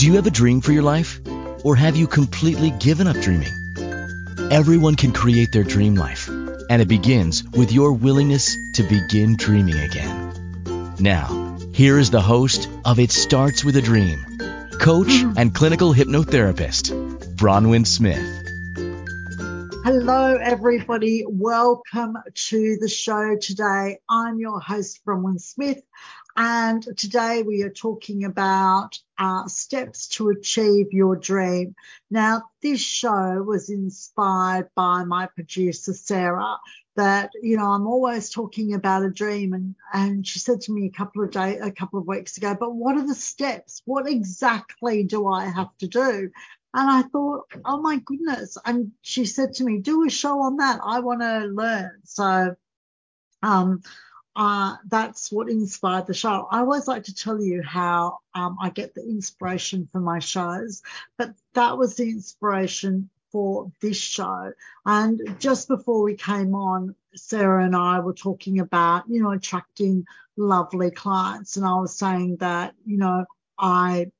Do you have a dream for your life? Or have you completely given up dreaming? Everyone can create their dream life, and it begins with your willingness to begin dreaming again. Now, here is the host of It Starts with a Dream, coach hmm. and clinical hypnotherapist, Bronwyn Smith. Hello, everybody. Welcome to the show today. I'm your host, Bronwyn Smith, and today we are talking about uh, steps to achieve your dream. Now, this show was inspired by my producer, Sarah, that you know I'm always talking about a dream and and she said to me a couple of days a couple of weeks ago but what are the steps what exactly do I have to do and I thought, oh my goodness. And she said to me, do a show on that. I want to learn. So um, uh, that's what inspired the show. I always like to tell you how um, I get the inspiration for my shows, but that was the inspiration for this show. And just before we came on, Sarah and I were talking about, you know, attracting lovely clients. And I was saying that, you know, I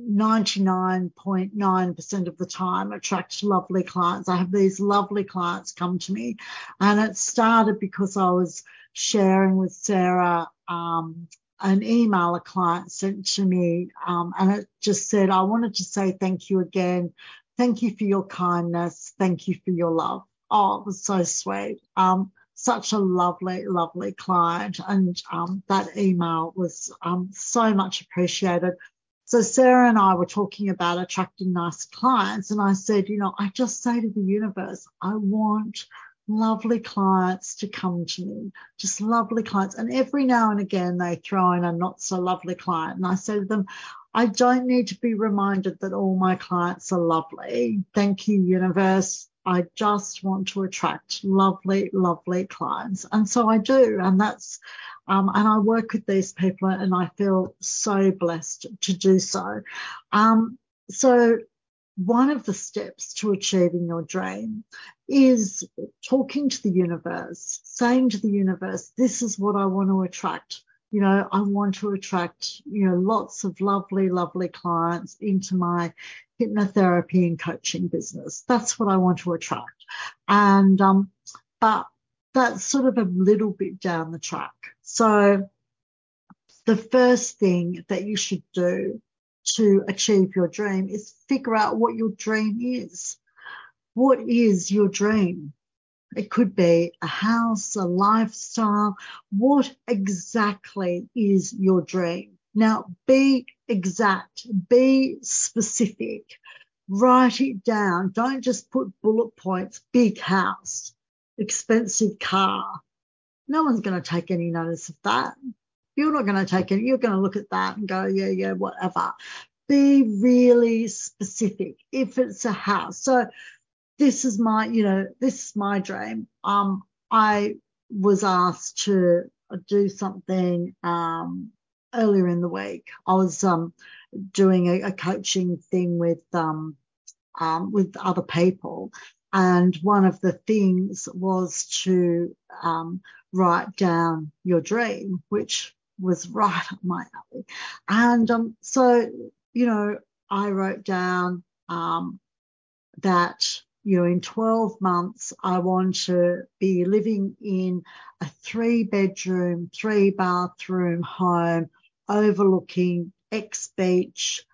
99.9% of the time attract lovely clients. I have these lovely clients come to me, and it started because I was sharing with Sarah um, an email a client sent to me, um, and it just said, I wanted to say thank you again. Thank you for your kindness. Thank you for your love. Oh, it was so sweet. Um, such a lovely, lovely client. And um, that email was um, so much appreciated. So Sarah and I were talking about attracting nice clients, and I said, you know, I just say to the universe, I want lovely clients to come to me, just lovely clients. And every now and again, they throw in a not so lovely client. And I say to them, I don't need to be reminded that all my clients are lovely. Thank you, universe. I just want to attract lovely, lovely clients. And so I do. And that's, um, and I work with these people and I feel so blessed to do so. Um, so one of the steps to achieving your dream is talking to the universe, saying to the universe, this is what I want to attract. You know, I want to attract, you know, lots of lovely, lovely clients into my hypnotherapy and coaching business. That's what I want to attract. And, um, but that's sort of a little bit down the track. So the first thing that you should do to achieve your dream is figure out what your dream is. What is your dream? It could be a house, a lifestyle. What exactly is your dream? Now, be exact, be specific, write it down. Don't just put bullet points, big house, expensive car. No one's going to take any notice of that. You're not going to take it. You're going to look at that and go, yeah, yeah, whatever. Be really specific. If it's a house, so this is my, you know, this is my dream. Um, I was asked to do something um, earlier in the week. I was um, doing a, a, coaching thing with um, um, with other people, and one of the things was to um, write down your dream, which was right up my alley. And um, so, you know, I wrote down um, that, you know, in 12 months, I want to be living in a three bedroom, three bathroom home overlooking X Beach.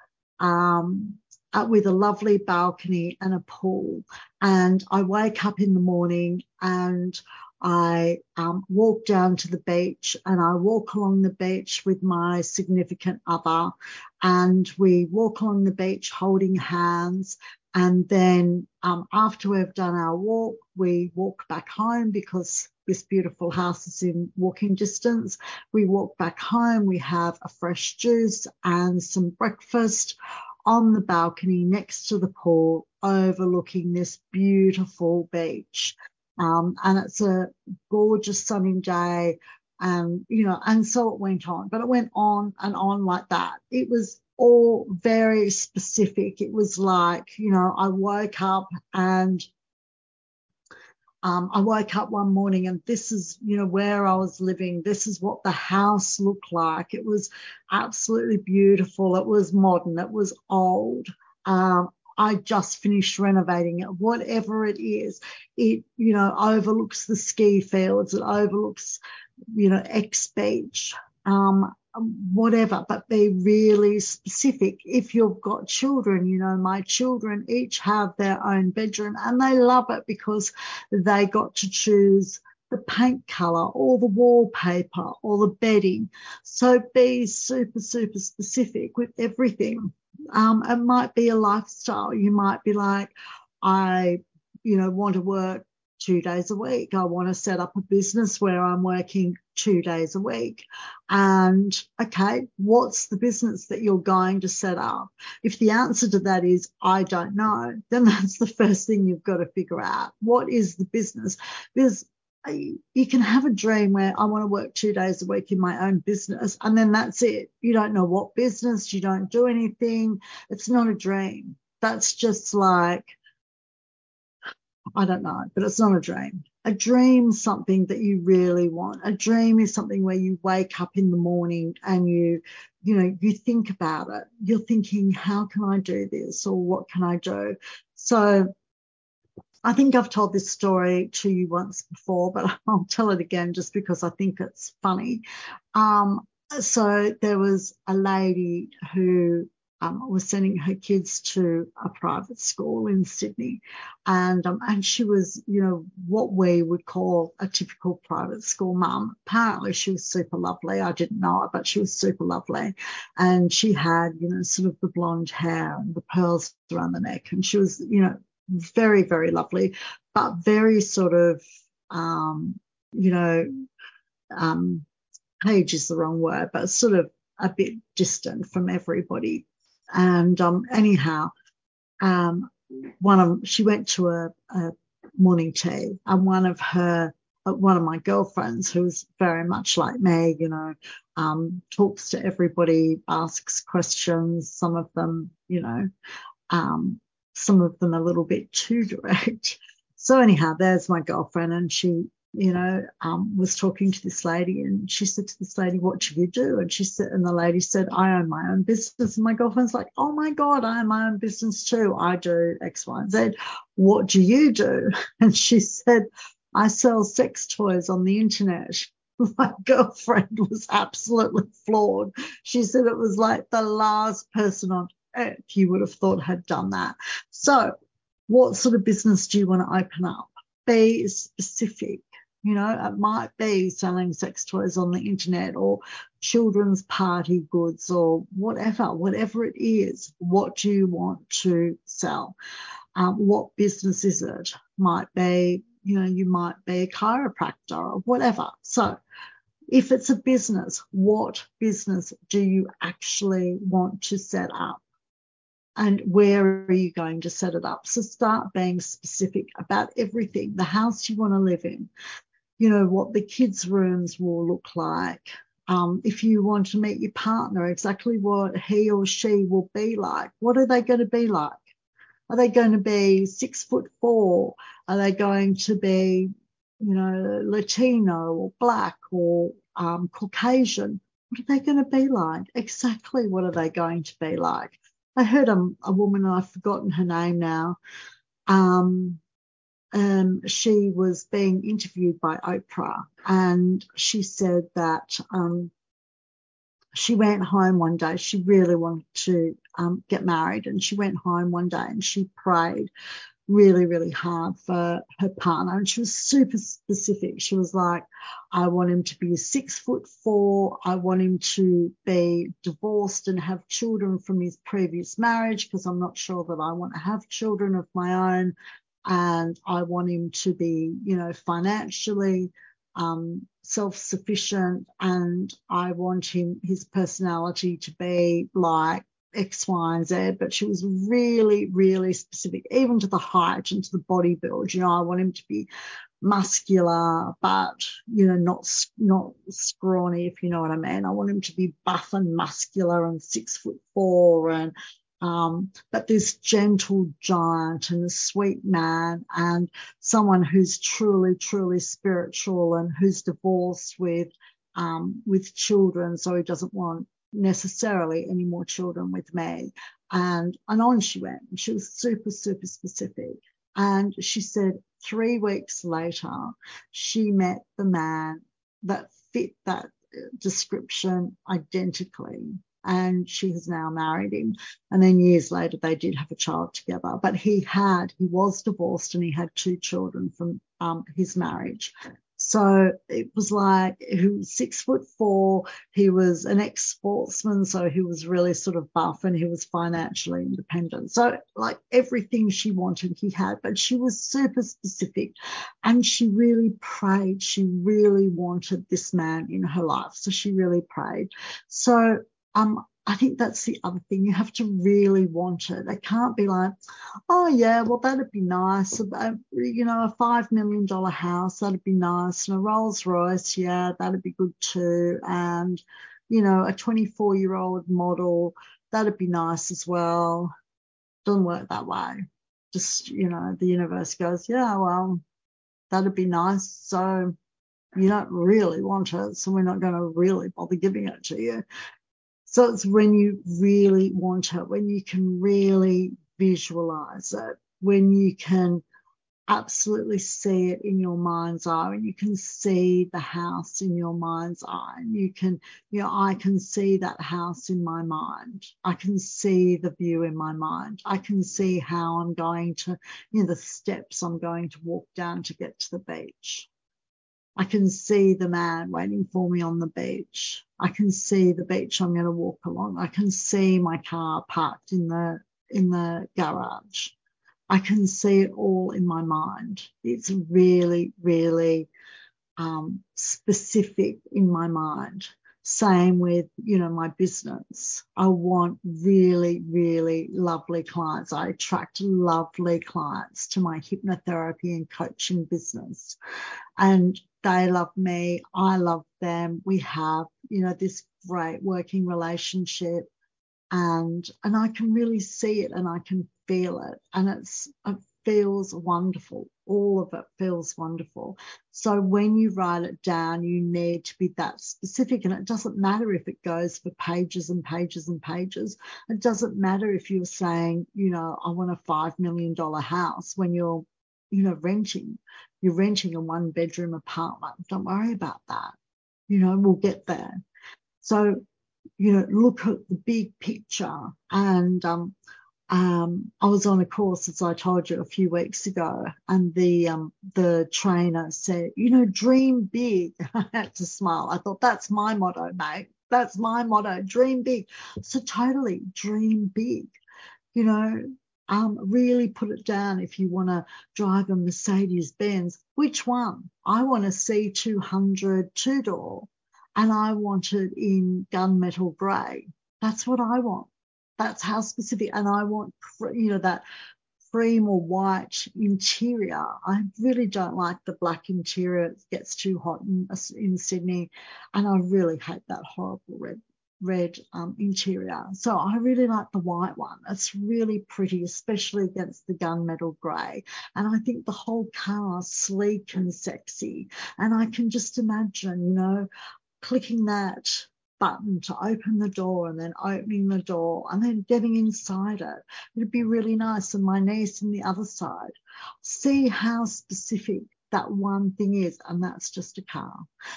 Um, uh, with a lovely balcony and a pool. And I wake up in the morning and I um, walk down to the beach and I walk along the beach with my significant other and we walk along the beach holding hands. And then um, after we've done our walk, we walk back home because this beautiful house is in walking distance. We walk back home, we have a fresh juice and some breakfast on the balcony next to the pool overlooking this beautiful beach. Um, and it's a gorgeous sunny day. And, you know, and so it went on, but it went on and on like that. It was all very specific. It was like, you know, I woke up and um, I woke up one morning and this is, you know, where I was living. This is what the house looked like. It was absolutely beautiful. It was modern. It was old. Um, I just finished renovating it. Whatever it is, it, you know, overlooks the ski fields. It overlooks, you know, X Beach. Um, whatever, but be really specific. If you've got children, you know, my children each have their own bedroom and they love it because they got to choose the paint color or the wallpaper or the bedding. So be super, super specific with everything. Um, it might be a lifestyle. You might be like, I, you know, want to work two days a week. I want to set up a business where I'm working two days a week. And okay, what's the business that you're going to set up? If the answer to that is, I don't know, then that's the first thing you've got to figure out. What is the business? Because you can have a dream where I want to work two days a week in my own business, and then that's it. You don't know what business, you don't do anything. It's not a dream. That's just like I don't know, but it's not a dream. A dream is something that you really want. A dream is something where you wake up in the morning and you, you know, you think about it. You're thinking, how can I do this or what can I do? So I think I've told this story to you once before, but I'll tell it again just because I think it's funny. Um, so there was a lady who um, was sending her kids to a private school in Sydney, and um, and she was, you know, what we would call a typical private school mum. Apparently, she was super lovely. I didn't know it, but she was super lovely, and she had, you know, sort of the blonde hair and the pearls around the neck, and she was, you know, very very lovely, but very sort of, um, you know, um, page is the wrong word, but sort of a bit distant from everybody and um, anyhow, um, one of she went to a, a morning tea, and one of her uh, one of my girlfriends, who's very much like me, you know, um, talks to everybody, asks questions. Some of them, you know, um, some of them a little bit too direct. So anyhow, there's my girlfriend, and she you know, um, was talking to this lady and she said to this lady, what do you do? And she said, and the lady said, I own my own business. And my girlfriend's like, oh my God, I own my own business too. I do X, Y, and Z. What do you do? And she said, I sell sex toys on the internet. My girlfriend was absolutely floored. She said it was like the last person on you would have thought had done that. So, what sort of business do you want to open up? Be specific you know, it might be selling sex toys on the internet or children's party goods or whatever, whatever it is. What do you want to sell? Um, what business is it? Might be, you know, you might be a chiropractor or whatever. So if it's a business, what business do you actually want to set up? And where are you going to set it up? So start being specific about everything the house you want to live in, you know, what the kids' rooms will look like. Um, if you want to meet your partner, exactly what he or she will be like. What are they going to be like? Are they going to be six foot four? Are they going to be, you know, Latino or black or um, Caucasian? What are they going to be like? Exactly what are they going to be like? I heard a, a woman, I've forgotten her name now, um, um, she was being interviewed by Oprah, and she said that um, she went home one day. She really wanted to um, get married, and she went home one day and she prayed really, really hard for her partner. And she was super specific. She was like, I want him to be six foot four. I want him to be divorced and have children from his previous marriage because I'm not sure that I want to have children of my own and I want him to be, you know, financially um, self-sufficient, and I want him his personality to be like X, Y, and Z. But she was really, really specific, even to the height and to the body build. You know, I want him to be muscular, but you know, not not scrawny, if you know what I mean. I want him to be buff and muscular and six foot four and Um, but this gentle giant and a sweet man and someone who's truly, truly spiritual and who's divorced with um, with children, so he doesn't want necessarily any more children with me. And, and on she went. She was super, super specific. And she said three weeks later, she met the man that fit that description identically. And she has now married him. And then years later, they did have a child together. But he had, he was divorced and he had two children from um, his marriage. So it was like he was six foot four. He was an ex sportsman, so he was really sort of buff and he was financially independent. So like everything she wanted, he had, but she was super specific and she really prayed. She really wanted this man in her life. So she really prayed. So um, I think that's the other thing. You have to really want it. It can't be like, oh yeah, well that'd be nice. Uh, you know, a five million dollar house that'd be nice, and a Rolls Royce, yeah, that'd be good too. And you know, a 24 year old model that'd be nice as well. Doesn't work that way. Just you know, the universe goes, yeah, well, that'd be nice. So you don't really want it, so we're not going to really bother giving it to you. So it's when you really want it, when you can really visualize it, when you can absolutely see it in your mind's eye and you can see the house in your mind's eye and you can you know i can see that house in my mind. I can see the view in my mind. I can see how i'm going to you know the steps i'm going to walk down to get to the beach I can see the man waiting for me on the beach. I can see the beach I'm going to walk along. I can see my car parked in the in the garage. I can see it all in my mind. It's really, really um, specific in my mind. Same with, you know, my business. I want really, really lovely clients. I attract lovely clients to my hypnotherapy and coaching business. And they love me. I love them. We have, you know, this great working relationship and and I can really see it and I can feel it and it's it feels wonderful. All of it feels wonderful. So when you write it down, you need to be that specific. And it doesn't matter if it goes for pages and pages and pages. It doesn't matter if you're saying, you know, I want a $5 million house when you're, you know, renting. You're renting a one bedroom apartment. Don't worry about that. You know, we'll get there. So, you know, look at the big picture and, um, um, I was on a course, as I told you a few weeks ago, and the um, the trainer said, you know, dream big. I had to smile. I thought that's my motto, mate. That's my motto. Dream big. So totally dream big. You know, um, really put it down if you want to drive a Mercedes Benz. Which one? I want a C200 two door, and I want it in gunmetal grey. That's what I want that's how specific. And I want, you know, that cream or white interior. I really don't like the black interior. It gets too hot in, in Sydney. And I really hate that horrible red red um, interior. So I really like the white one. It's really pretty, especially against the gunmetal grey. And I think the whole car sleek and sexy. And I can just imagine, you know, clicking that button to open the door and then opening the door and then getting inside it. It'd be really nice. And my niece on the other side. See how specific that one thing is, and that's just a car.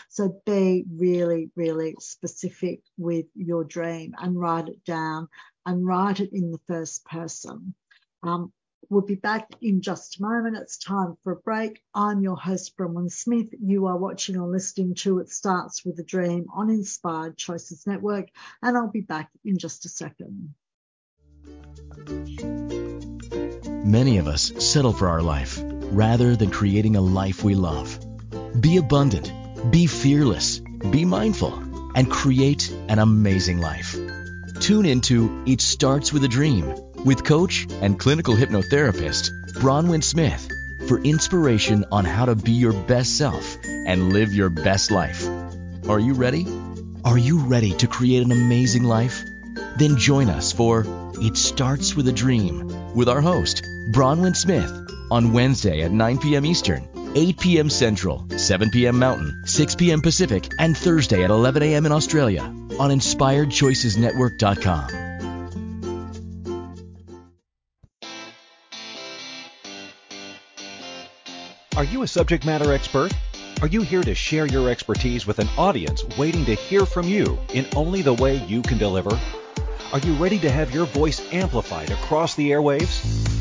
So be really, really specific with your dream and write it down and write it in the first person. Um, We'll be back in just a moment. It's time for a break. I'm your host, Bronwyn Smith. You are watching or listening to It Starts with a Dream on Inspired Choices Network, and I'll be back in just a second. Many of us settle for our life rather than creating a life we love. Be abundant, be fearless, be mindful, and create an amazing life. Tune into It Starts with a Dream with coach and clinical hypnotherapist Bronwyn Smith for inspiration on how to be your best self and live your best life. Are you ready? Are you ready to create an amazing life? Then join us for It Starts with a Dream with our host, Bronwyn Smith, on Wednesday at 9 p.m. Eastern, 8 p.m. Central, 7 p.m. Mountain, 6 p.m. Pacific, and Thursday at 11 a.m. in Australia on InspiredChoicesNetwork.com. Are you a subject matter expert? Are you here to share your expertise with an audience waiting to hear from you in only the way you can deliver? Are you ready to have your voice amplified across the airwaves?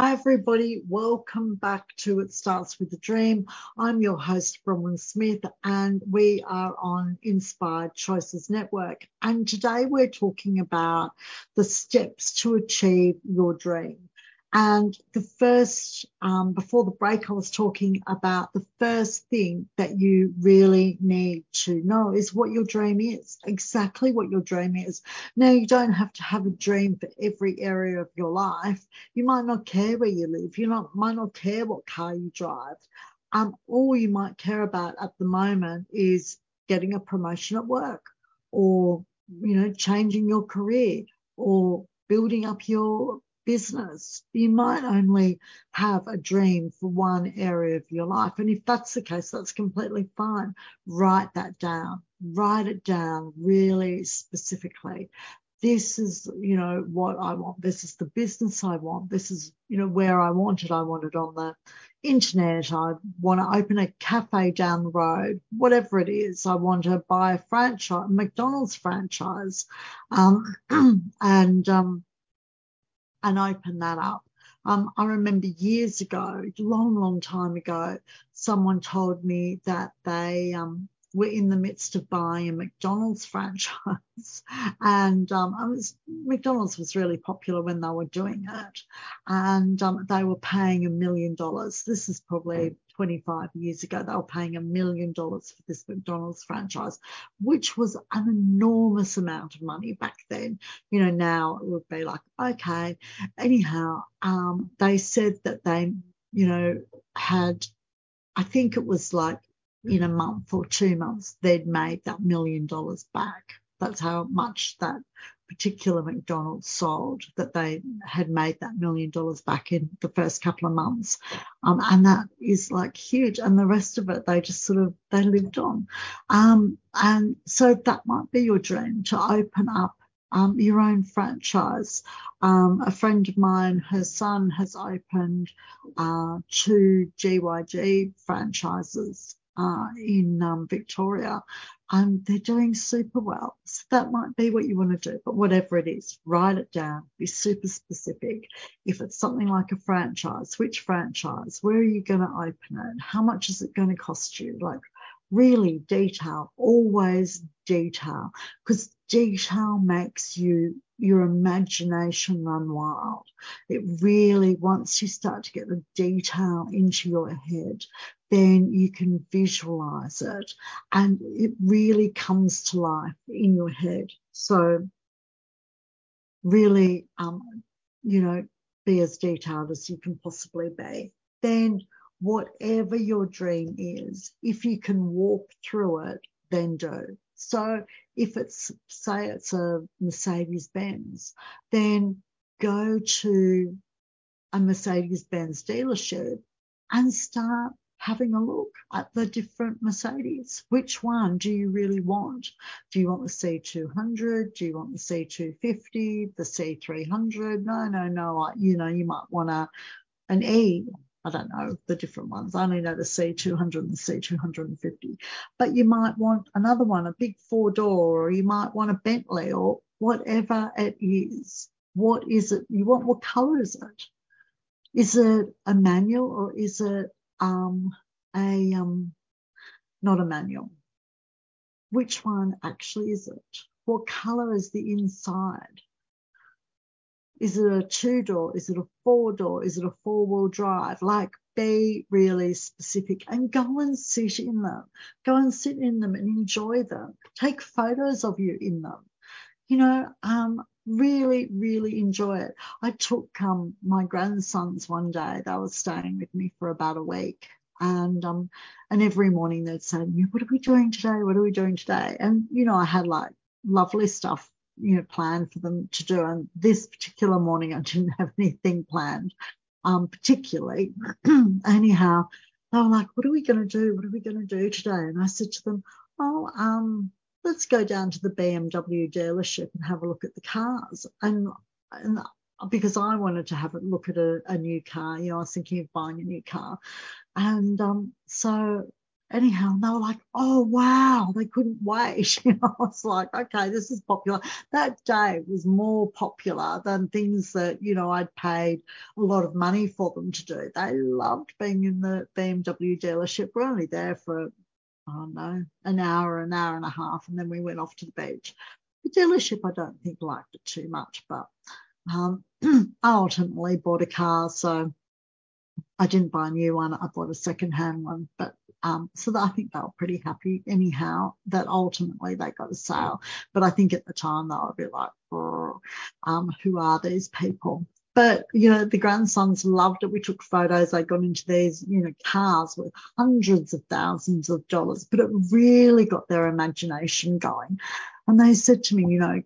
Hi, everybody. Welcome back to It Starts with a Dream. I'm your host, Bronwyn Smith, and we are on Inspired Choices Network. And today we're talking about the steps to achieve your dream. And the first, um, before the break, I was talking about the first thing that you really need to know is what your dream is, exactly what your dream is. Now, you don't have to have a dream for every area of your life. You might not care where you live. You not, might not care what car you drive. Um, all you might care about at the moment is getting a promotion at work or, you know, changing your career or building up your business. You might only have a dream for one area of your life. And if that's the case, that's completely fine. Write that down. Write it down really specifically. This is, you know, what I want. This is the business I want. This is, you know, where I want it. I want it on the internet. I want to open a cafe down the road, whatever it is. I want to buy a franchise, McDonald's franchise. Um, and, um, and open that up. Um, I remember years ago, long, long time ago, someone told me that they um, were in the midst of buying a McDonald's franchise, and um, was, McDonald's was really popular when they were doing it, and um, they were paying a million dollars. This is probably 25 years ago, they were paying a million dollars for this McDonald's franchise, which was an enormous amount of money back then. You know, now it would be like, okay. Anyhow, um, they said that they, you know, had, I think it was like in a month or two months, they'd made that million dollars back. That's how much that particular McDonald's sold that they had made that million dollars back in the first couple of months. Um, and that is like huge. And the rest of it, they just sort of, they lived on. Um, and so that might be your dream to open up um, your own franchise. Um, a friend of mine, her son has opened uh, two GYG franchises uh, in um, Victoria, and they're doing super well. So that might be what you want to do, but whatever it is, write it down, be super specific. If it's something like a franchise, which franchise? Where are you going to open it? How much is it going to cost you? Like, really detail, always detail, because detail makes you your imagination run wild. It really, once you start to get the detail into your head, then you can visualize it and it really comes to life in your head. So really, um, you know, be as detailed as you can possibly be. Then whatever your dream is, if you can walk through it, then do. So if it's, say it's a Mercedes Benz, then go to a Mercedes Benz dealership and start having a look at the different Mercedes. Which one do you really want? Do you want the C200? Do you want the C250? The C300? No, no, no. You know, you might want a, an E, I don't know the different ones. I only know the C200 and the C250. But you might want another one, a big four door, or you might want a Bentley or whatever it is. What is it you want? What color is it? Is it a manual or is it um, a um, not a manual? Which one actually is it? What color is the inside? Is it a two door? Is it a four door? Is it a four wheel drive? Like be really specific and go and sit in them. Go and sit in them and enjoy them. Take photos of you in them. You know, um, really, really enjoy it. I took um, my grandsons one day. They were staying with me for about a week, and um, and every morning they'd say, "What are we doing today? What are we doing today?" And you know, I had like lovely stuff you know planned for them to do. And this particular morning, I didn't have anything planned, um, particularly. Anyhow, they were like, "What are we going to do? What are we going to do today?" And I said to them, "Oh, um, let's go down to the BMW dealership and have a look at the cars." And and because I wanted to have a look at a, a new car, you know, I was thinking of buying a new car, and um, so anyhow, they were like, oh, wow, they couldn't wait. You know, I was like, okay, this is popular. That day was more popular than things that, you know, I'd paid a lot of money for them to do. They loved being in the BMW dealership. We're only there for, I don't know, an hour, an hour and a half, and then we went off to the beach. The dealership, I don't think liked it too much, but um, I ultimately bought a car, so I didn't buy a new one. I bought a second-hand one, but um, so I think they were pretty happy anyhow that ultimately they got a sale. But I think at the time they a bit like, um, who are these people? But you know, the grandsons loved it. We took photos. They got into these, you know, cars with hundreds of thousands of dollars, but it really got their imagination going. And they said to me, you know,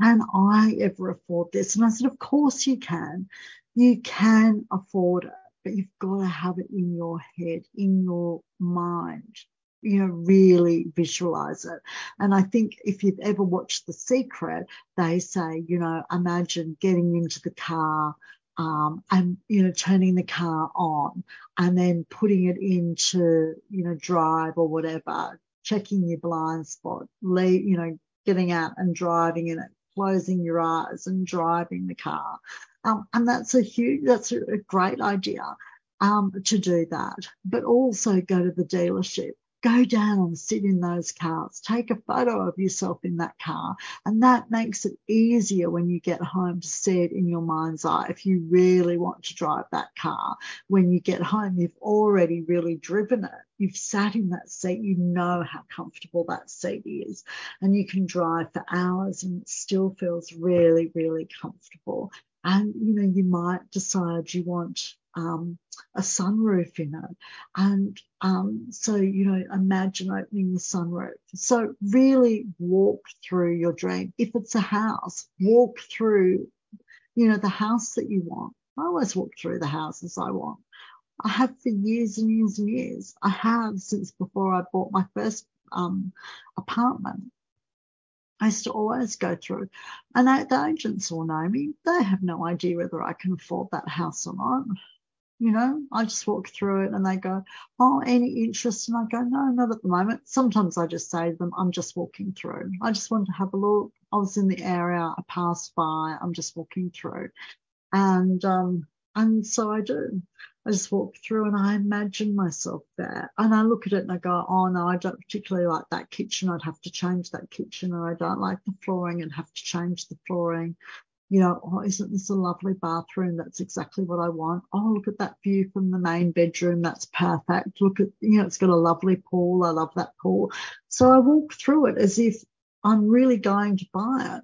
can I ever afford this? And I said, of course you can. You can afford it but you've got to have it in your head, in your mind, you know, really visualize it. And I think if you've ever watched The Secret, they say, you know, imagine getting into the car. Um, and you know turning the car on and then putting it into you know drive or whatever checking your blind spot leave, you know getting out and driving in it closing your eyes and driving the car um, and that's a huge, that's a, great idea um, to do that. But also go to the dealership, go down and sit in those cars, take a photo of yourself in that car. And that makes it easier when you get home to see it in your mind's eye. If you really want to drive that car, when you get home, you've already really driven it. You've sat in that seat, you know how comfortable that seat is, and you can drive for hours and it still feels really, really comfortable. And you know, you might decide you want um, a sunroof in it. And um, so, you know, imagine opening the sunroof. So, really walk through your dream. If it's a house, walk through, you know, the house that you want. I always walk through the houses I want. I have for years and years and years. I have since before I bought my first um, apartment. I used to always go through, and the agents all know me. They have no idea whether I can afford that house or not. You know, I just walk through it and they go, Oh, any interest? And I go, No, not at the moment. Sometimes I just say to them, I'm just walking through. I just want to have a look. I was in the area, I passed by, I'm just walking through. And um, and so I do. I just walk through and I imagine myself there. And I look at it and I go, oh no, I don't particularly like that kitchen. I'd have to change that kitchen, or I don't like the flooring and have to change the flooring. You know, oh, isn't this a lovely bathroom? That's exactly what I want. Oh, look at that view from the main bedroom. That's perfect. Look at, you know, it's got a lovely pool. I love that pool. So I walk through it as if I'm really going to buy it,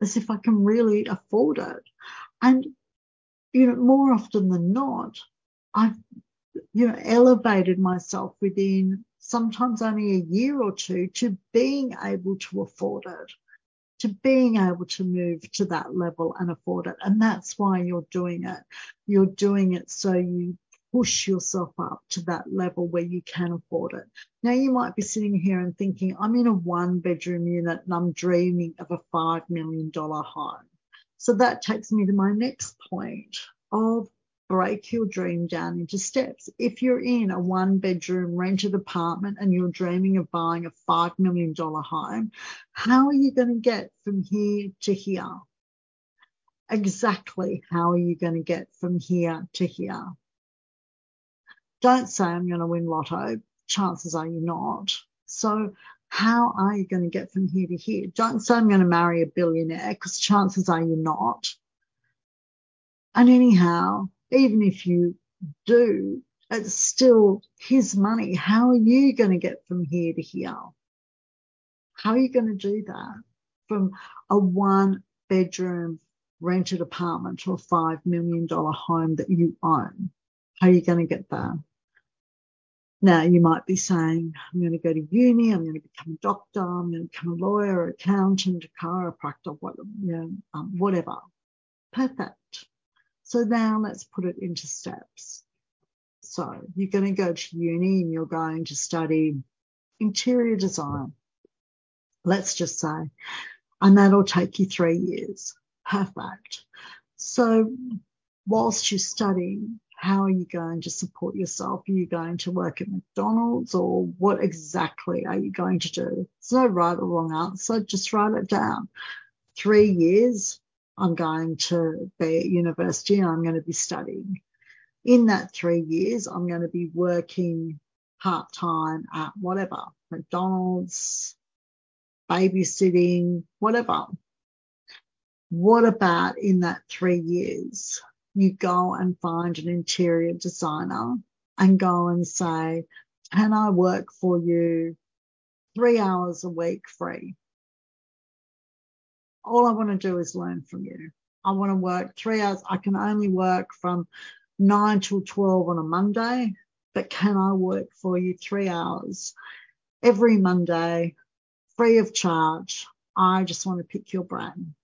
as if I can really afford it. And, you know, more often than not, I've, you know, elevated myself within sometimes only a year or two to being able to afford it, to being able to move to that level and afford it. And that's why you're doing it. You're doing it so you push yourself up to that level where you can afford it. Now you might be sitting here and thinking, I'm in a one bedroom unit and I'm dreaming of a $5 million home. So that takes me to my next point of break your dream down into steps. If you're in a one bedroom rented apartment and you're dreaming of buying a $5 million home, how are you going to get from here to here? Exactly how are you going to get from here to here? Don't say I'm going to win lotto. Chances are you're not. So how are you going to get from here to here? Don't say I'm going to marry a billionaire because chances are you're not. And anyhow, even if you do, it's still his money. How are you going to get from here to here? How are you going to do that from a one bedroom rented apartment to a $5 million home that you own? How are you going to get there? Now, you might be saying, I'm going to go to uni, I'm going to become a doctor, I'm going to become a lawyer, accountant, a chiropractor, um, whatever. Perfect. So now let's put it into steps. So you're going to go to uni and you're going to study interior design. Let's just say, and that'll take you three years. Perfect. So whilst you're studying, how are you going to support yourself? Are you going to work at McDonald's or what exactly are you going to do? There's no right or wrong answer. Just write it down. Three years, I'm going to be at university and I'm going to be studying. In that three years, I'm going to be working part time at whatever, McDonald's, babysitting, whatever. What about in that three years? You go and find an interior designer and go and say, Can I work for you three hours a week free? All I want to do is learn from you. I want to work three hours. I can only work from nine till 12 on a Monday, but can I work for you three hours every Monday, free of charge? I just want to pick your brain.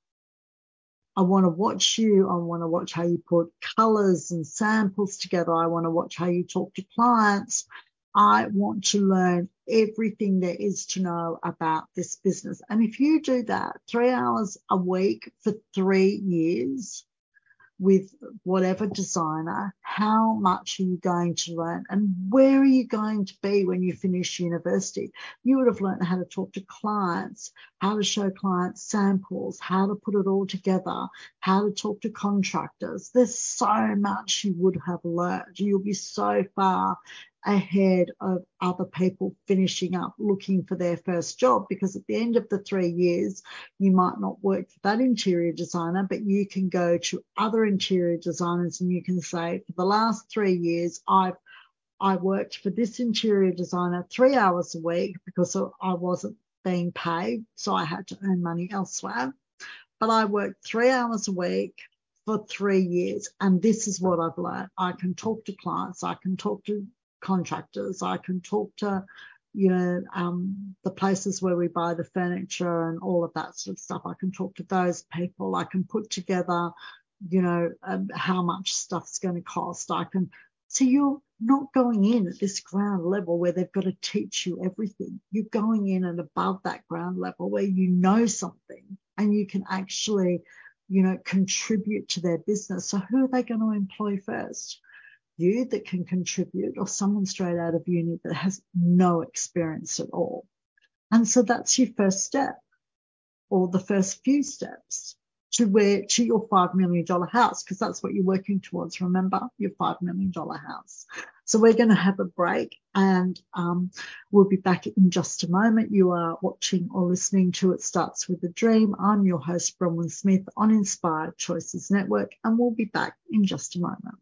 I want to watch you. I want to watch how you put colors and samples together. I want to watch how you talk to clients. I want to learn everything there is to know about this business. And if you do that three hours a week for three years with whatever designer, how much are you going to learn and where are you going to be when you finish university? You would have learned how to talk to clients, how to show clients samples, how to put it all together, how to talk to contractors. There's so much you would have learned. You'll be so far ahead of other people finishing up looking for their first job because at the end of the three years, you might not work for that interior designer, but you can go to other interior designers and you can say, for the last three years, I've I worked for this interior designer three hours a week because I wasn't being paid, so I had to earn money elsewhere. But I worked three hours a week for three years, and this is what I've learned. I can talk to clients, I can talk to contractors. I can talk to, you know, um, the places where we buy the furniture and all of that sort of stuff. I can talk to those people. I can put together, you know, um, how much stuff's going to cost. I can. So you're not going in at this ground level where they've got to teach you everything. You're going in and above that ground level where you know something and you can actually, you know, contribute to their business. So who are they going to employ first? You that can contribute or someone straight out of uni that has no experience at all. And so that's your first step or the first few steps to where to your five million dollar house because that's what you're working towards. Remember your five million dollar house. So we're going to have a break and um, we'll be back in just a moment. You are watching or listening to It Starts with a Dream. I'm your host Bronwyn Smith on Inspired Choices Network, and we'll be back in just a moment.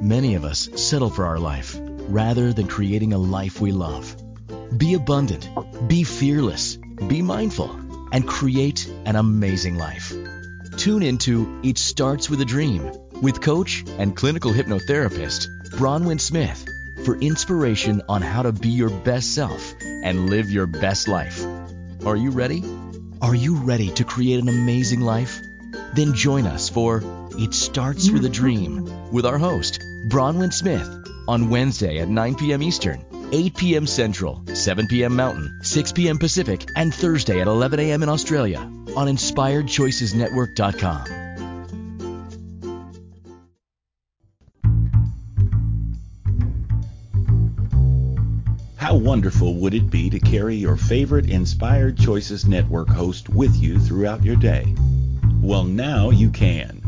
Many of us settle for our life rather than creating a life we love. Be abundant, be fearless, be mindful, and create an amazing life. Tune into It Starts with a Dream with coach and clinical hypnotherapist Bronwyn Smith for inspiration on how to be your best self and live your best life. Are you ready? Are you ready to create an amazing life? Then join us for it Starts with a Dream with our host, Bronwyn Smith, on Wednesday at 9 p.m. Eastern, 8 p.m. Central, 7 p.m. Mountain, 6 p.m. Pacific, and Thursday at 11 a.m. in Australia on InspiredChoicesNetwork.com. How wonderful would it be to carry your favorite Inspired Choices Network host with you throughout your day? Well, now you can.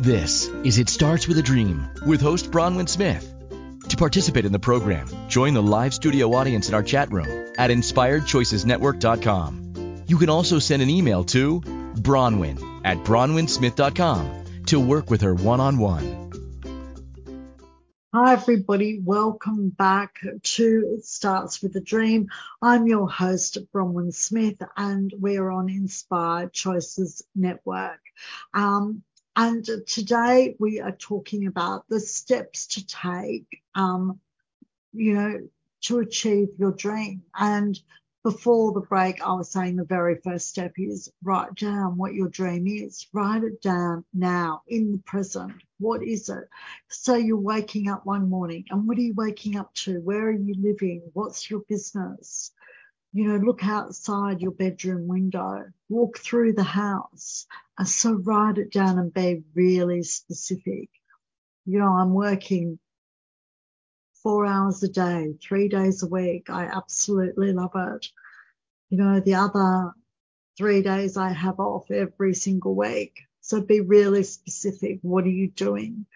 This is It Starts With a Dream with host Bronwyn Smith. To participate in the program, join the live studio audience in our chat room at inspiredchoicesnetwork.com. You can also send an email to Bronwyn at bronwynsmith.com to work with her one on one. Hi, everybody. Welcome back to It Starts with a Dream. I'm your host, Bronwyn Smith, and we're on Inspired Choices Network. Um, and today we are talking about the steps to take, um, you know, to achieve your dream. And before the break, I was saying the very first step is write down what your dream is. Write it down now in the present. What is it? So you're waking up one morning and what are you waking up to? Where are you living? What's your business? You know, look outside your bedroom window, walk through the house. And so write it down and be really specific. You know, I'm working four hours a day, three days a week. I absolutely love it. You know, the other three days I have off every single week. So be really specific. What are you doing?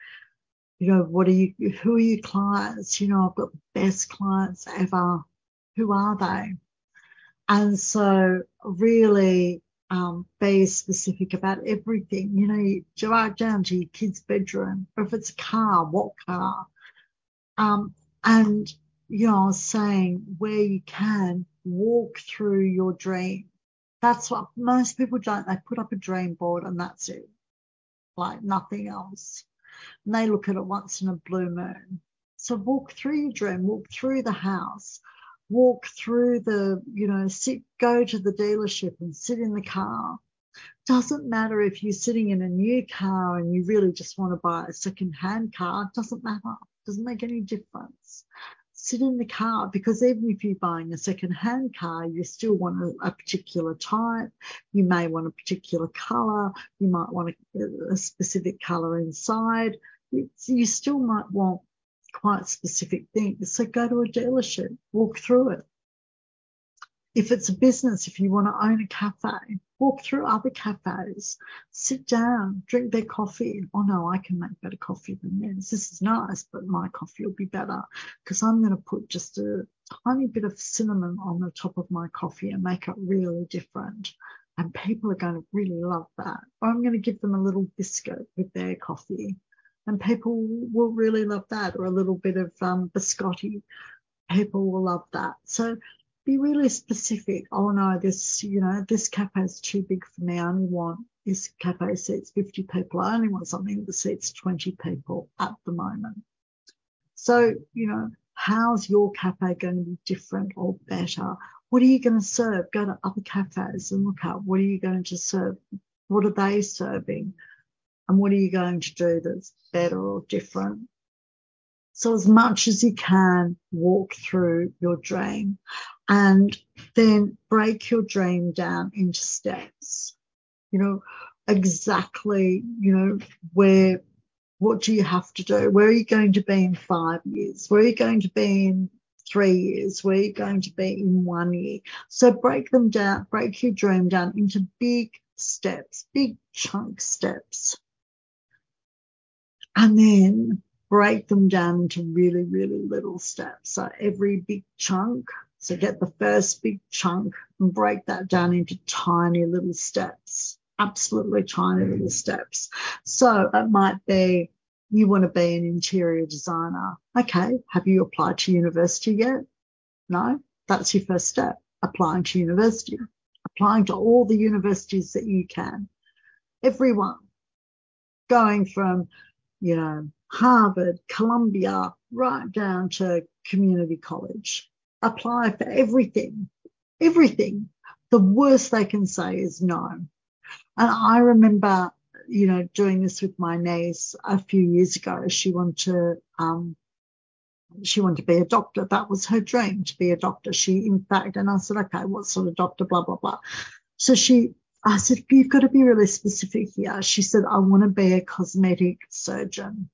You know, what are you, who are your clients? You know, I've got the best clients ever. Who are they? And so really um, be specific about everything. You know, you drive down to your kid's bedroom, or if it's a car, what car? Um, and, you know, I was saying where you can walk through your dream. That's what most people don't. They put up a dream board and that's it, like nothing else. And they look at it once in a blue moon. So walk through your dream, walk through the house, walk through the, you know, sit, go to the dealership and sit in the car. Doesn't matter if you're sitting in a new car and you really just want to buy a second hand car. Doesn't matter. Doesn't make any difference. Sit in the car because even if you're buying a second hand car, you still want a, a particular type. You may want a particular color. You might want a, a specific color inside. It's, you still might want quite specific things. So go to a dealership, walk through it. If it's a business, if you want to own a cafe, walk through other cafes, sit down, drink their coffee. Oh no, I can make better coffee than this. This is nice, but my coffee will be better because I'm going to put just a tiny bit of cinnamon on the top of my coffee and make it really different. And people are going to really love that. Or I'm going to give them a little biscuit with their coffee and people will really love that or a little bit of um, biscotti. People will love that. So be really specific. Oh no, this, you know, this cafe is too big for me. I only want this cafe seats 50 people. I only want something that seats 20 people at the moment. So, you know, how's your cafe going to be different or better? What are you going to serve? Go to other cafes and look at what are you going to serve? What are they serving? And what are you going to do that's better or different? So as much as you can, walk through your dream and then break your dream down into steps. You know, exactly, you know, where, what do you have to do? Where are you going to be in five years? Where are you going to be in three years? Where are you going to be in one year? So break them down, break your dream down into big steps, big chunk steps. And then break them down into really, really little steps. So every big chunk, so get the first big chunk and break that down into tiny little steps, absolutely tiny little steps. So it might be you want to be an interior designer. Okay, have you applied to university yet? No, that's your first step, applying to university, applying to all the universities that you can. Everyone going from you know, Harvard, Columbia, right down to community college. Apply for everything, everything. The worst they can say is no. And I remember, you know, doing this with my niece a few years ago. She wanted to, um, she wanted to be a doctor. That was her dream to be a doctor. She, in fact, and I said, okay, what sort of doctor? Blah blah blah. So she, I said, you've got to be really specific here. She said, I want to be a cosmetic surgeon.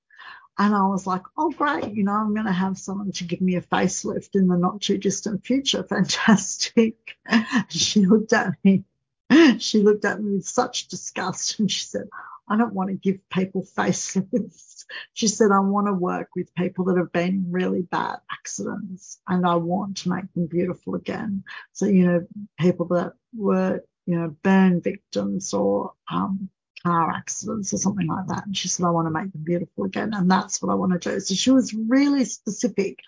And I was like, oh, great. You know, I'm going to have someone to give me a facelift in the not too distant future. Fantastic. she looked at me. She looked at me with such disgust and she said, I don't want to give people facelifts. She said, I want to work with people that have been really bad accidents and I want to make them beautiful again. So, you know, people that were, you know, burn victims or um, car accidents or something like that. And she said, I want to make them beautiful again. And that's what I want to do. So she was really specific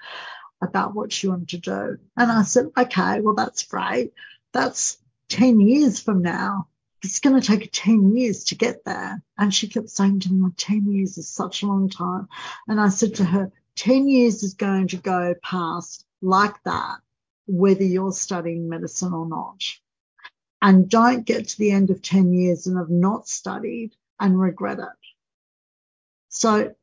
about what she wanted to do. And I said, okay, well, that's great. That's 10 years from now. It's going to take 10 years to get there. And she kept saying to me, well, 10 years is such a long time. And I said to her, 10 years is going to go past like that, whether you're studying medicine or not and don't get to the end of 10 years and have not studied and regret it. So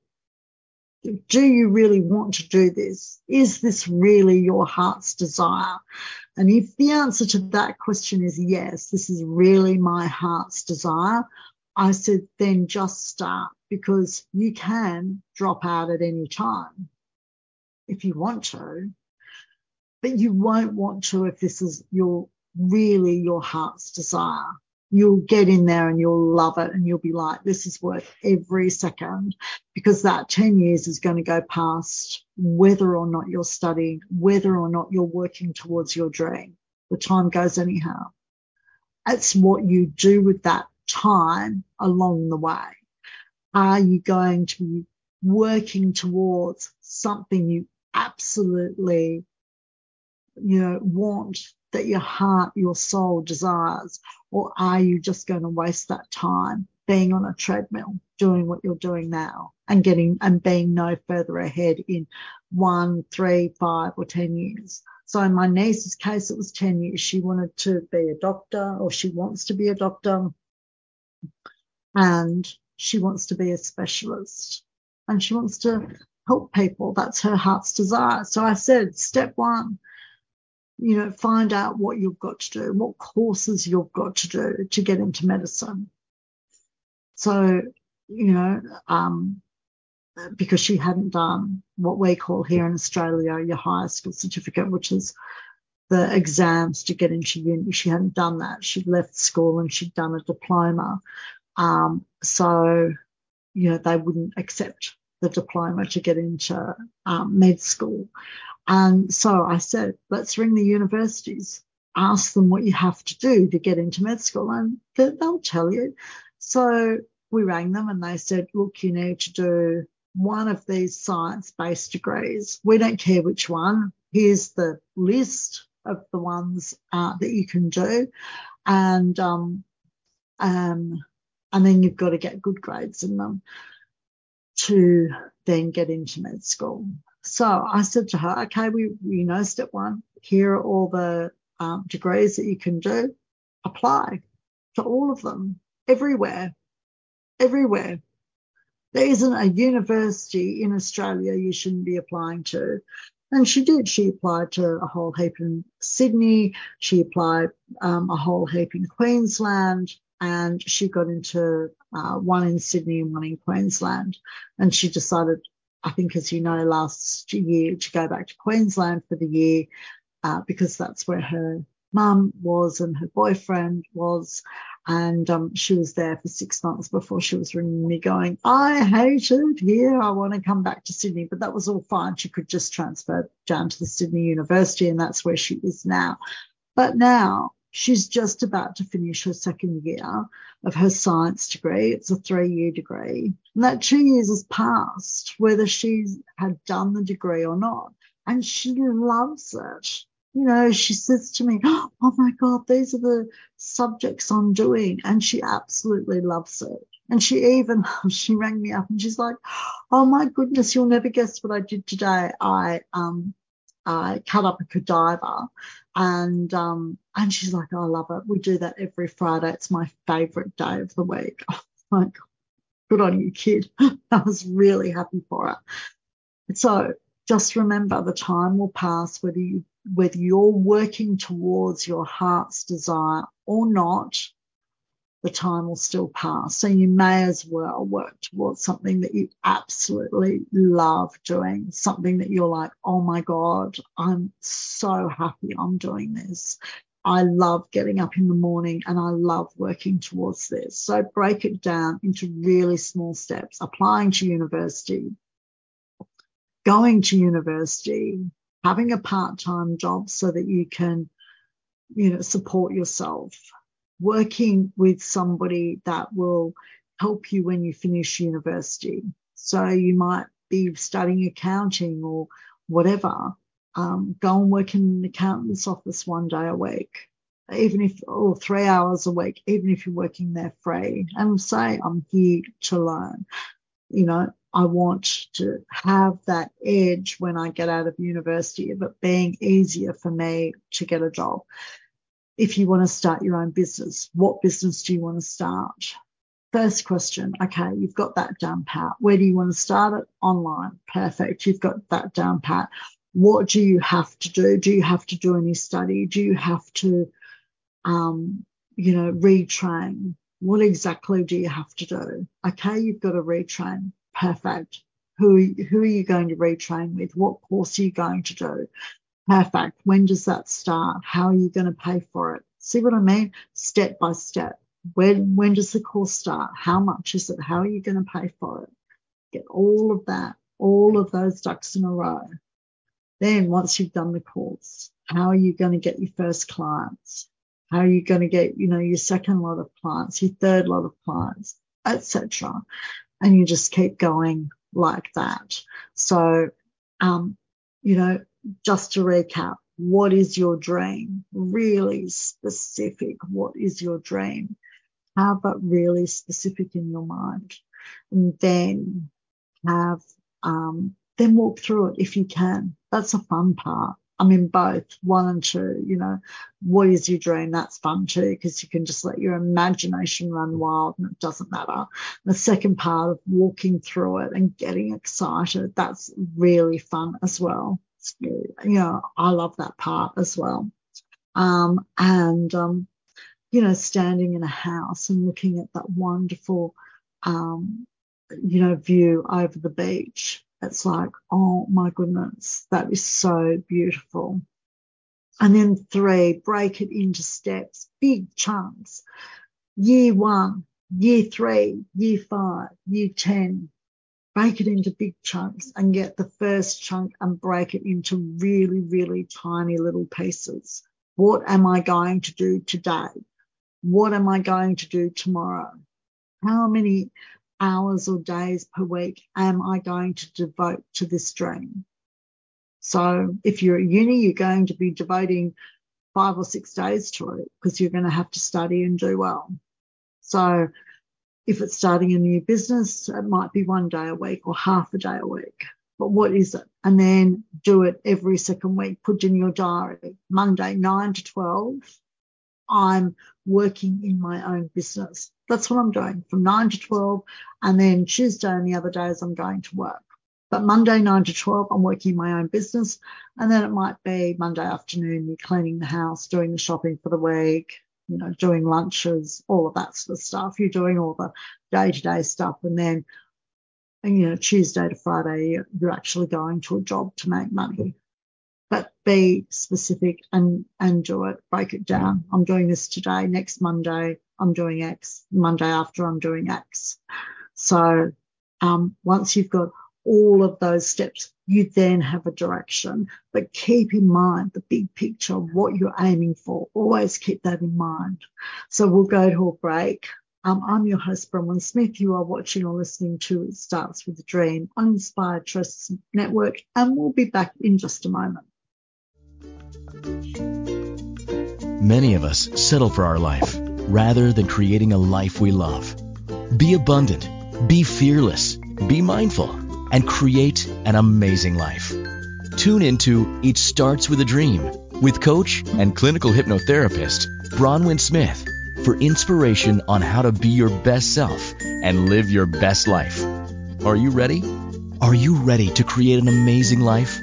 do you really want to do this? Is this really your heart's desire? And if the answer to that question is yes, this is really my heart's desire, I said, then just start because you can drop out at any time if you want to, but you won't want to if this is your really your heart's desire. You'll get in there and you'll love it and you'll be like, this is worth every second because that 10 years is going to go past whether or not you're studying, whether or not you're working towards your dream. The time goes anyhow. It's what you do with that time along the way. Are you going to be working towards something you absolutely, you know, want that your heart, your soul desires? Or are you just going to waste that time being on a treadmill, doing what you're doing now and getting and being no further ahead in one, three, five, or 10 years? So in my niece's case, it was 10 years. She wanted to be a doctor or she wants to be a doctor and she wants to be a specialist and she wants to help people. That's her heart's desire. So I said, step one, you know, find out what you've got to do, what courses you've got to do to get into medicine. So, you know, um, because she hadn't done what we call here in Australia your higher school certificate, which is the exams to get into uni. She hadn't done that. She'd left school and she'd done a diploma. Um, so, you know, they wouldn't accept the diploma to get into um, med school. And so I said, let's ring the universities, ask them what you have to do to get into med school, and they'll tell you. So we rang them and they said, look, you need to do one of these science based degrees. We don't care which one. Here's the list of the ones uh, that you can do. And, um, um, and then you've got to get good grades in them to then get into med school. So I said to her, okay, we, we know step one. Here are all the um, degrees that you can do. Apply to all of them, everywhere, everywhere. There isn't a university in Australia you shouldn't be applying to. And she did. She applied to a whole heap in Sydney. She applied um, a whole heap in Queensland and she got into uh, one in Sydney and one in Queensland. And she decided I think, as you know, last year to go back to Queensland for the year uh, because that's where her mum was and her boyfriend was. And um, she was there for six months before she was ringing me going, I hate it here. I want to come back to Sydney. But that was all fine. She could just transfer down to the Sydney University, and that's where she is now. But now She's just about to finish her second year of her science degree. It's a three year degree. And that two years has passed, whether she had done the degree or not. And she loves it. you know, she says to me, Oh my God, these are the subjects I'm doing. And she absolutely loves it. And she even, she rang me up and she's like, Oh my goodness, you'll never guess what I did today. I, um, I cut up a cadaver and, um, and she's like, oh, I love it. We do that every Friday. It's my favorite day of the week. Oh my God. Good on you, kid. I was really happy for her. So just remember the time will pass whether you whether you're working towards your heart's desire or not, the time will still pass. So you may as well work towards something that you absolutely love doing, something that you're like, oh my God, I'm so happy I'm doing this. I love getting up in the morning and I love working towards this. So break it down into really small steps, applying to university, going to university, having a part-time job so that you can, you know, support yourself, working with somebody that will help you when you finish university. So you might be studying accounting or whatever. Um, go and work in an accountant's office one day a week, even if, or three hours a week, even if you're working there free and say, I'm here to learn. You know, I want to have that edge when I get out of university of being easier for me to get a job. If you want to start your own business, what business do you want to start? First question, okay, you've got that down pat. Where do you want to start it? Online. Perfect. You've got that down pat. What do you have to do? Do you have to do any study? Do you have to, um, you know, retrain? What exactly do you have to do? Okay, you've got to retrain Perfect. Who, who are you going to retrain with? What course are you going to do? Perfect. When does that start? How are you going to pay for it? See what I mean? Step by step. When, when does the course start? How much is it? How are you going to pay for it? Get all of that, all of those ducks in a row. Then once you've done the course, how are you going to get your first clients? How are you going to get, you know, your second lot of clients, your third lot of clients, etc and you just keep going like that. So, um, you know, just to recap, what is your dream? Really specific. What is your dream? Have it really specific in your mind, and then have um, then walk through it if you can. That's a fun part. I mean, both one and two, you know, what is your dream? That's fun too, because you can just let your imagination run wild and it doesn't matter. The second part of walking through it and getting excited, that's really fun as well. You know, I love that part as well. Um, and, um, you know, standing in a house and looking at that wonderful, um, you know, view over the beach it's like, oh my goodness, that is so beautiful. And then three, break it into steps, big chunks. Year one, year three, year five, year 10, break it into big chunks and get the first chunk and break it into really, really tiny little pieces. What am I going to do today? What am I going to do tomorrow? How many hours or days per week am I going to devote to this dream? So if you're at uni, you're going to be devoting five or six days to it because you're going to have to study and do well. So if it's starting a new business, it might be one day a week or half a day a week. But what is it? And then do it every second week. Put in your diary. Monday, 9 to 12, I'm working in my own business. That's what I'm doing from 9 to 12. And then Tuesday and the other days I'm going to work. But Monday, 9 to 12, I'm working my own business. And then it might be Monday afternoon, you're cleaning the house, doing the shopping for the week, you know, doing lunches, all of that sort of stuff. You're doing all the day to day stuff. And then, you know, Tuesday to Friday, you're actually going to a job to make money but be specific and, and do it, break it down. I'm doing this today, next Monday, I'm doing X, Monday after I'm doing X. So um, once you've got all of those steps, you then have a direction. But keep in mind the big picture, what you're aiming for. Always keep that in mind. So we'll go to a break. Um, I'm your host, Bronwyn Smith. You are watching or listening to It Starts with a Dream on Inspired Choices Network, and we'll be back in just a moment. Many of us settle for our life rather than creating a life we love. Be abundant, be fearless, be mindful, and create an amazing life. Tune into It Starts with a Dream with coach and clinical hypnotherapist Bronwyn Smith for inspiration on how to be your best self and live your best life. Are you ready? Are you ready to create an amazing life?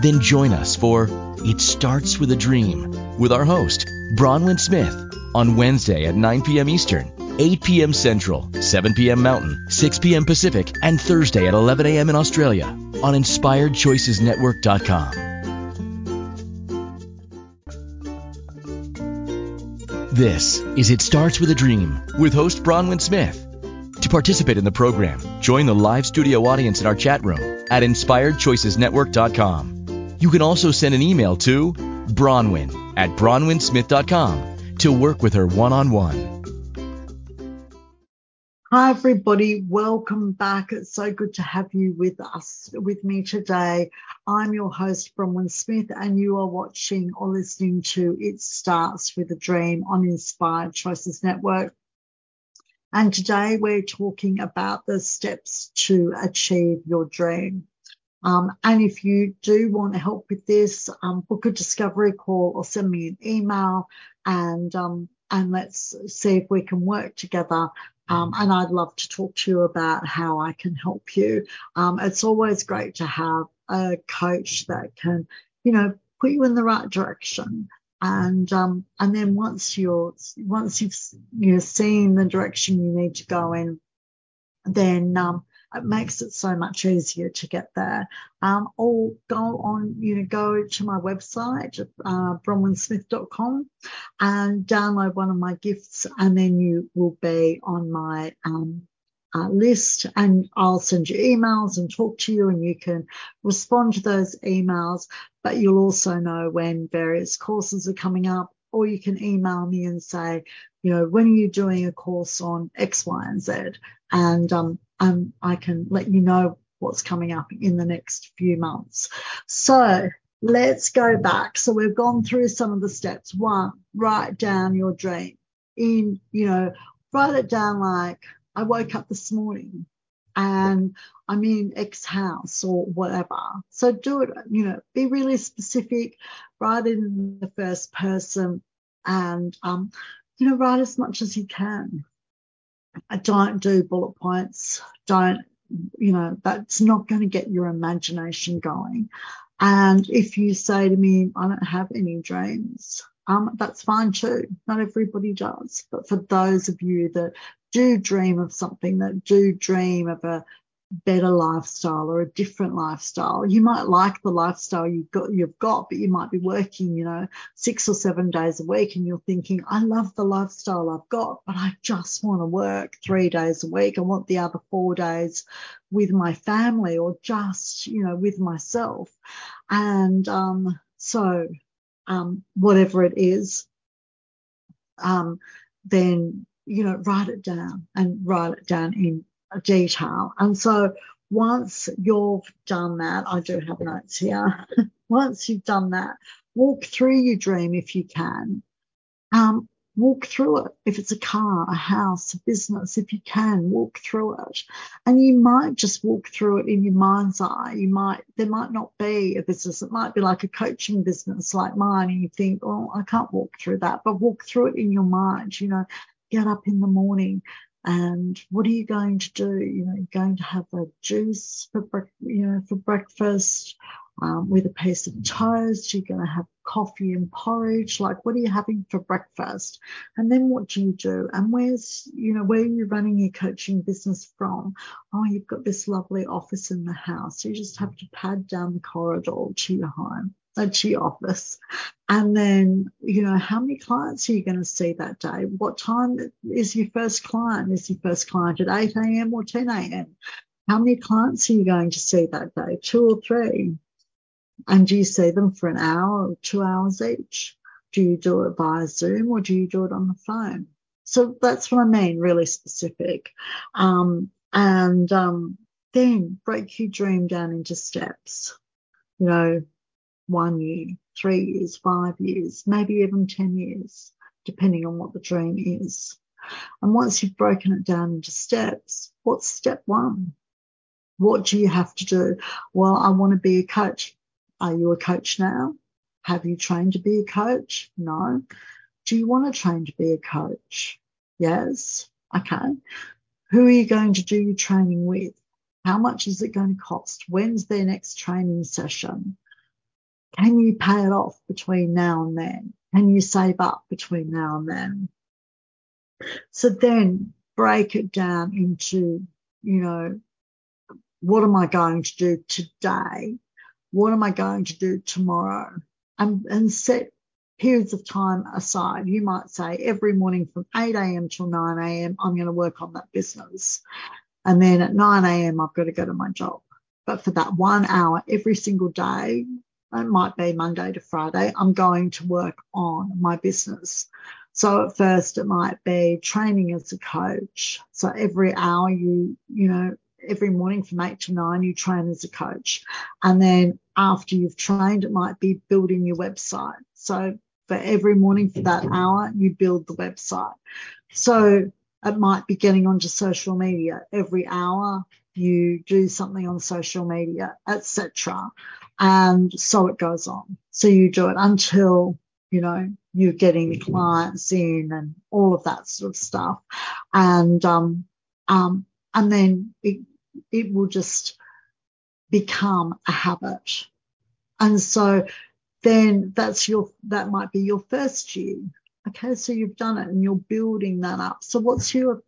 Then join us for It Starts with a Dream with our host, Bronwyn Smith, on Wednesday at 9 p.m. Eastern, 8 p.m. Central, 7 p.m. Mountain, 6 p.m. Pacific, and Thursday at 11 a.m. in Australia on InspiredChoicesNetwork.com. This is It Starts with a Dream with host Bronwyn Smith. To participate in the program, join the live studio audience in our chat room at InspiredChoicesNetwork.com. You can also send an email to Bronwyn at BronwynSmith.com to work with her one on one. Hi, everybody. Welcome back. It's so good to have you with us, with me today. I'm your host, Bronwyn Smith, and you are watching or listening to It Starts with a Dream on Inspired Choices Network. And today we're talking about the steps to achieve your dream. Um, and if you do want help with this, um, book a discovery call or send me an email and um, and let's see if we can work together um, and I'd love to talk to you about how I can help you. Um, it's always great to have a coach that can, you know, put you in the right direction. And um, and then once you're once you've you know, seen the direction you need to go in, then um, it makes it so much easier to get there. Um, or go on, you know, go to my website, uh, and download one of my gifts and then you will be on my um, uh, list and I'll send you emails and talk to you and you can respond to those emails, but you'll also know when various courses are coming up or you can email me and say, you know, when are you doing a course on X, Y, and Z? And um, um, I can let you know what's coming up in the next few months. So let's go back. So we've gone through some of the steps. One, write down your dream. In, you know, write it down like I woke up this morning and I'm in X house or whatever. So do it, you know, be really specific, write in the first person and, um, you know, write as much as you can. I don't do bullet points. Don't, you know, that's not going to get your imagination going. And if you say to me, I don't have any dreams, um, that's fine too. Not everybody does. But for those of you that do dream of something, that do dream of a better lifestyle or a different lifestyle. You might like the lifestyle you've got, you've got, but you might be working, you know, six or seven days a week and you're thinking, I love the lifestyle I've got, but I just want to work three days a week. I want the other four days with my family or just, you know, with myself. And, um, so, um, whatever it is, um, then, you know, write it down and write it down in detail. And so once you've done that, I do have notes here. once you've done that, walk through your dream if you can. Um, walk through it. If it's a car, a house, a business, if you can, walk through it. And you might just walk through it in your mind's eye. You might, there might not be a business. It might be like a coaching business like mine. And you think, oh, I can't walk through that, but walk through it in your mind. You know, get up in the morning, and what are you going to do? You know, you're going to have a juice for you know for breakfast um, with a piece of toast. You're going to have coffee and porridge. Like, what are you having for breakfast? And then what do you do? And where's you know where are you running your coaching business from? Oh, you've got this lovely office in the house. You just have to pad down the corridor to your home your office. And then, you know, how many clients are you going to see that day? What time is your first client? Is your first client at 8 a.m. or 10 a.m.? How many clients are you going to see that day? Two or three? And do you see them for an hour or two hours each? Do you do it via Zoom or do you do it on the phone? So that's what I mean, really specific. Um, and um, then break your dream down into steps. You know, one year, three years, five years, maybe even 10 years, depending on what the dream is. And once you've broken it down into steps, what's step one? What do you have to do? Well, I want to be a coach. Are you a coach now? Have you trained to be a coach? No. Do you want to train to be a coach? Yes. Okay. Who are you going to do your training with? How much is it going to cost? When's their next training session? Can you pay it off between now and then? Can you save up between now and then? So then break it down into, you know, what am I going to do today? What am I going to do tomorrow? And, and set periods of time aside. You might say every morning from 8 a.m. till 9 a.m., I'm going to work on that business. And then at 9 a.m., I've got to go to my job. But for that one hour every single day, it might be Monday to Friday, I'm going to work on my business. So at first it might be training as a coach. So every hour you, you know, every morning from eight to nine, you train as a coach. And then after you've trained, it might be building your website. So for every morning for that hour, you build the website. So it might be getting onto social media every hour. You do something on social media, etc. And so it goes on. So you do it until you know, you're getting the clients in and all of that sort of stuff. And, um, um, and then it, it will just become a habit. And so then that's your, that might be your first year. Okay. So you've done it and you're building that up. So what's your,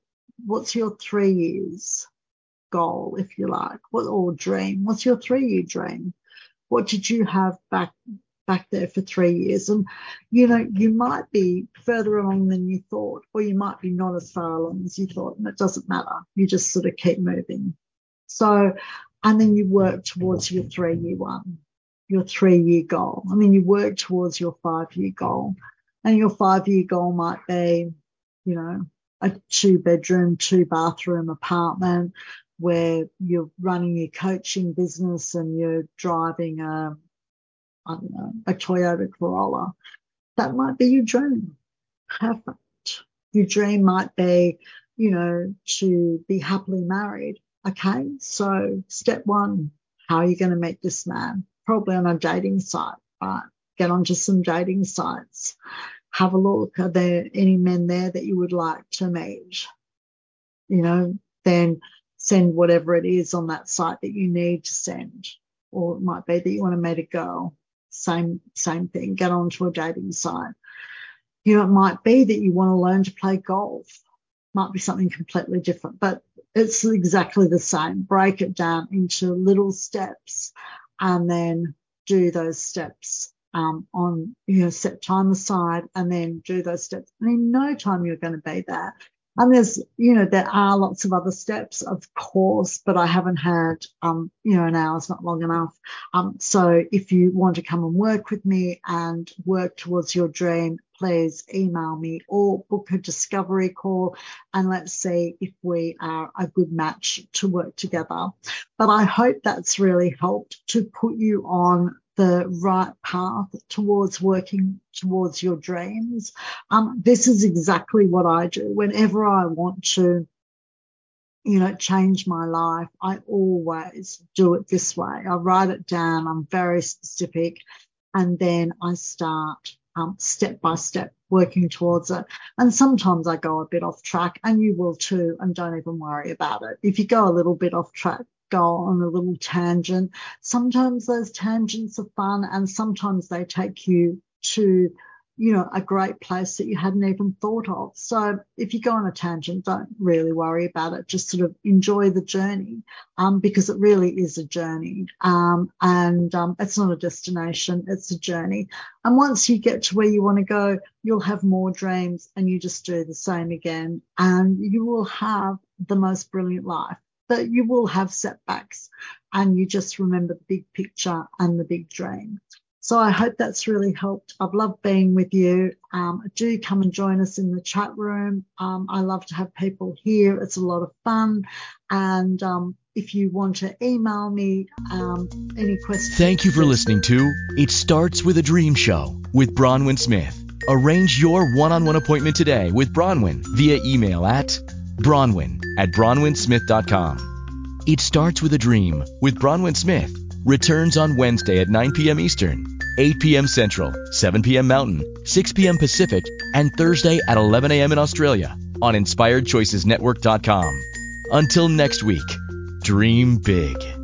what's your three years goal, if you like, what, or dream? What's your three year dream? What did you have back back there for three years. And, you know, you might be further along than you thought, or you might be not as far along as you thought, and it doesn't matter. You just sort of keep moving. So, and then you work towards your three year one, your three year goal. And then you work towards your five year goal. And your five year goal might be, you know, a two bedroom, two bathroom apartment where you're running your coaching business and you're driving a I don't know, a Toyota Corolla. That might be your dream. Perfect. Your dream might be, you know, to be happily married. Okay. So step one, how are you going to meet this man? Probably on a dating site, right? Get onto some dating sites. Have a look. Are there any men there that you would like to meet? You know, then send whatever it is on that site that you need to send. Or it might be that you want to meet a girl same same thing. Get onto a dating site. You know, it might be that you want to learn to play golf. Might be something completely different, but it's exactly the same. Break it down into little steps and then do those steps um, on, you know, set time aside and then do those steps. And in no time you're going to be there. And there's, you know, there are lots of other steps, of course, but I haven't had, um, you know, an hour's not long enough. Um, so if you want to come and work with me and work towards your dream, please email me or book a discovery call and let's see if we are a good match to work together. But I hope that's really helped to put you on the right path towards working towards your dreams. Um, this is exactly what I do. Whenever I want to, you know, change my life, I always do it this way. I write it down. I'm very specific and then I start um, step by step working towards it. And sometimes I go a bit off track and you will too. And don't even worry about it. If you go a little bit off track, go on a little tangent. Sometimes those tangents are fun and sometimes they take you to, you know, a great place that you hadn't even thought of. So if you go on a tangent, don't really worry about it. Just sort of enjoy the journey, um, because it really is a journey. Um, and, um, it's not a destination. It's a journey. And once you get to where you want to go, you'll have more dreams and you just do the same again and you will have the most brilliant life but you will have setbacks and you just remember the big picture and the big dream. So I hope that's really helped. I've loved being with you. Um, do come and join us in the chat room. Um, I love to have people here. It's a lot of fun. And um, if you want to email me um, any questions. Thank you for listening to It Starts with a Dream Show with Bronwyn Smith. Arrange your one on one appointment today with Bronwyn via email at bronwyn at bronwynsmith.com. It Starts with a Dream with Bronwyn Smith returns on Wednesday at 9 p.m. Eastern, 8 p.m. Central, 7 p.m. Mountain, 6 p.m. Pacific, and Thursday at 11 a.m. in Australia on InspiredChoicesNetwork.com. Until next week, dream big.